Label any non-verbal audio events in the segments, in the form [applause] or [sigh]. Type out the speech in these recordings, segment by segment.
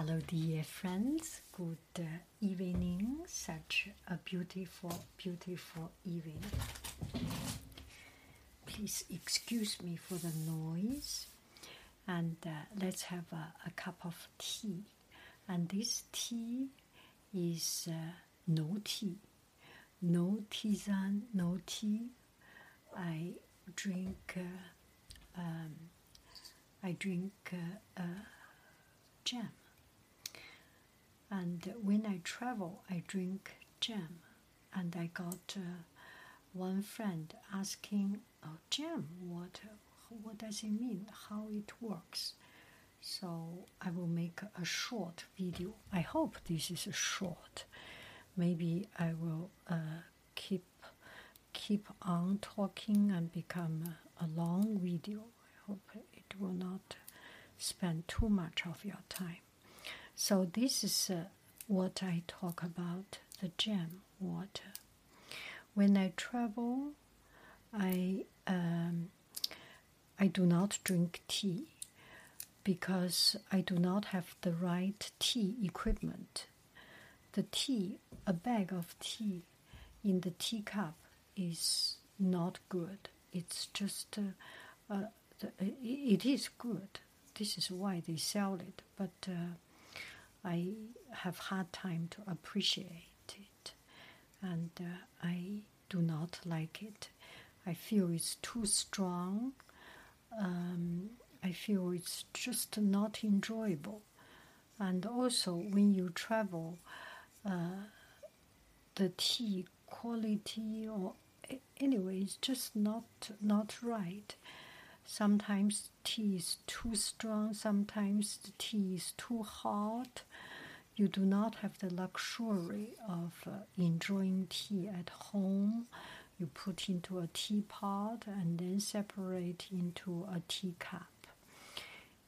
Hello, dear friends. Good uh, evening. Such a beautiful, beautiful evening. Please excuse me for the noise. And uh, let's have a, a, cup of tea. And this tea is uh, no tea. No tisane, no tea. I drink. Uh, um, I drink uh, uh, jam. And when I travel, I drink jam. And I got uh, one friend asking, "Oh, jam? What? What does it mean? How it works?" So I will make a short video. I hope this is short. Maybe I will uh, keep keep on talking and become a, a long video. I hope it will not spend too much of your time. So this is uh, what I talk about the gem water. When I travel, I um, I do not drink tea because I do not have the right tea equipment. The tea, a bag of tea in the teacup is not good. It's just uh, uh, it is good. This is why they sell it, but uh, I have hard time to appreciate it, and uh, I do not like it. I feel it's too strong. Um, I feel it's just not enjoyable, and also when you travel, uh, the tea quality or anyway, it's just not not right. Sometimes tea is too strong, sometimes the tea is too hot. You do not have the luxury of uh, enjoying tea at home. You put into a teapot and then separate into a teacup.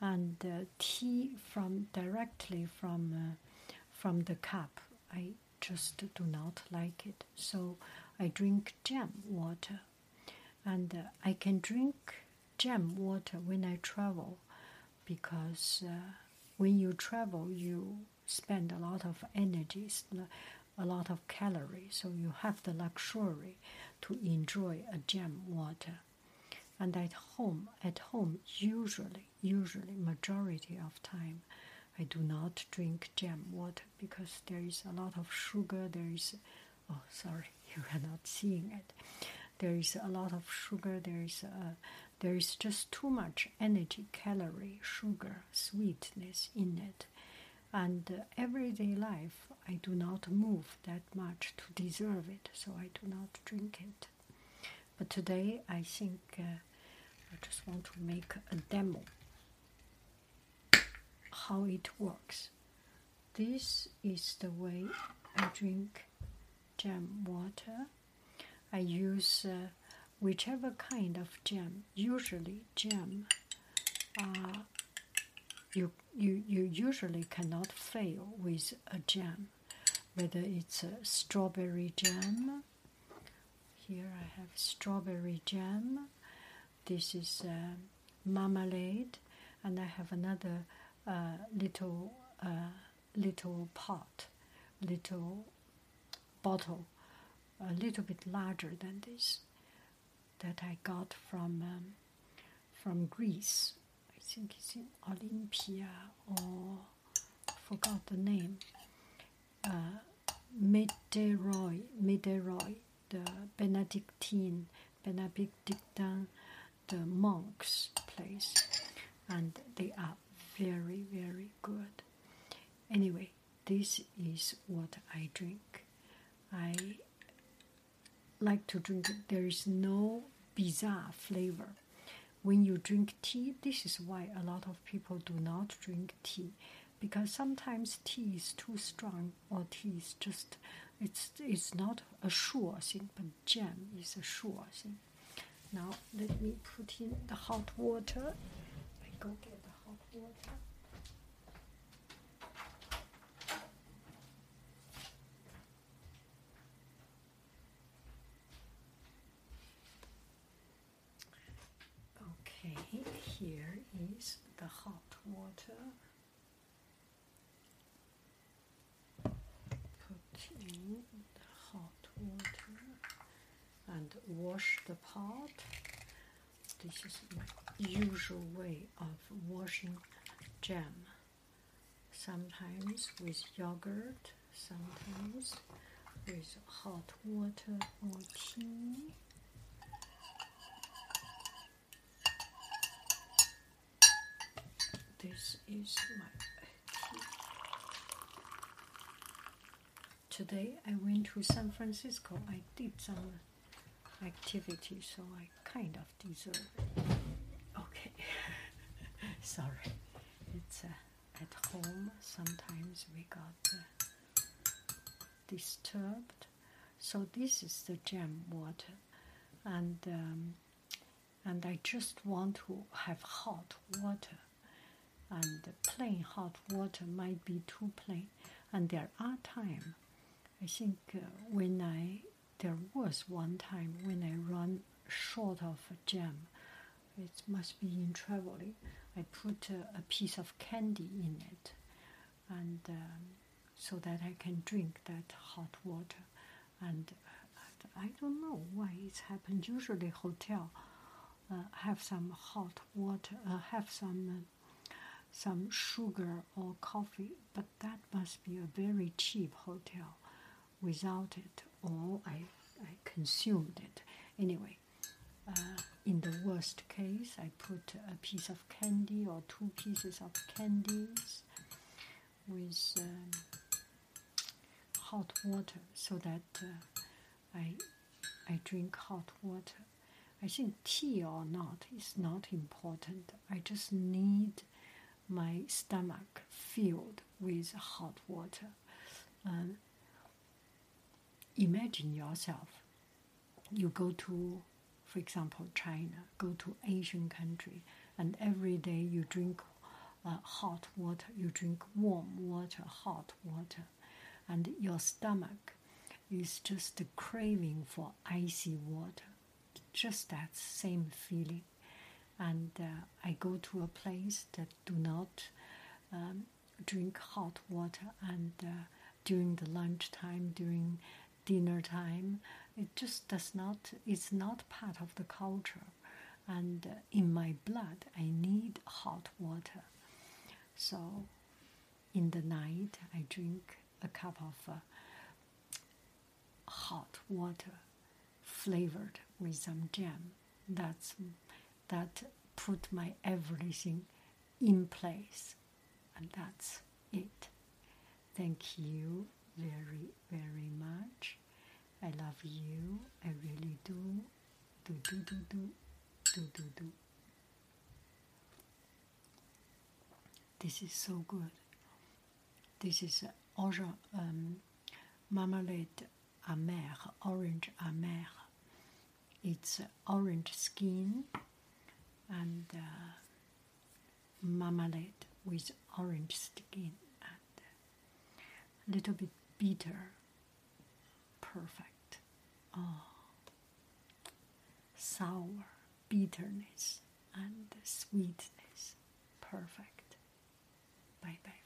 And uh, tea from directly from uh, from the cup, I just do not like it. So I drink jam water, and uh, I can drink jam water when I travel because uh, when you travel, you spend a lot of energy, a lot of calories, so you have the luxury to enjoy a jam water. And at home, at home, usually, usually, majority of time, I do not drink jam water because there is a lot of sugar. There is, oh, sorry, [laughs] you are not seeing it. There is a lot of sugar. There is a there is just too much energy, calorie, sugar, sweetness in it. And uh, everyday life, I do not move that much to deserve it, so I do not drink it. But today, I think uh, I just want to make a demo how it works. This is the way I drink jam water. I use uh, whichever kind of jam, usually jam, uh, you, you, you usually cannot fail with a jam, whether it's a strawberry jam. Here I have strawberry jam. This is uh, marmalade, and I have another uh, little uh, little pot, little bottle, a little bit larger than this that I got from um, from Greece. I think it's in Olympia or forgot the name. Uh, Mederoy, Mederoy, the Benedictine, Benedictine, the monks' place, and they are very, very good. Anyway, this is what I drink. I like to drink. There is no bizarre flavor. When you drink tea, this is why a lot of people do not drink tea because sometimes tea is too strong or tea is just it's it's not a sure thing, but jam is a sure thing. Now let me put in the hot water. I go get the hot water. Okay, here is the hot water. Put in hot water and wash the pot. This is my usual way of washing jam. Sometimes with yogurt, sometimes with hot water or tea. This is my. Today I went to San Francisco. I did some activity, so I kind of deserve it. Okay, [laughs] sorry. It's uh, at home. Sometimes we got uh, disturbed. So this is the jam water, and um, and I just want to have hot water. And plain hot water might be too plain, and there are times. I think uh, when I there was one time when I run short of jam. It must be in traveling. I put a, a piece of candy in it, and um, so that I can drink that hot water. And uh, I don't know why it's happened. Usually, hotel uh, have some hot water, uh, have some uh, some sugar or coffee, but that must be a very cheap hotel without it, or I, I consumed it. Anyway, uh, in the worst case, I put a piece of candy or two pieces of candies with um, hot water so that uh, I, I drink hot water. I think tea or not is not important. I just need my stomach filled with hot water. Um, imagine yourself. You go to, for example, China, go to Asian country, and every day you drink uh, hot water, you drink warm water, hot water, and your stomach is just craving for icy water. Just that same feeling. And uh, I go to a place that do not um, drink hot water, and uh, during the lunchtime, during dinner time. It just does not, it's not part of the culture. And uh, in my blood, I need hot water. So in the night, I drink a cup of uh, hot water flavored with some jam. That's that put my everything in place, and that's it. Thank you very, very much. I love you. I really do. Do, do, do, do. Do, do, do. This is so good. This is orange um, marmalade amer, orange amer. It's orange skin and uh, marmalade with orange skin and a little bit bitter. Perfect. Oh, sour, bitterness, and sweetness. Perfect. Bye bye.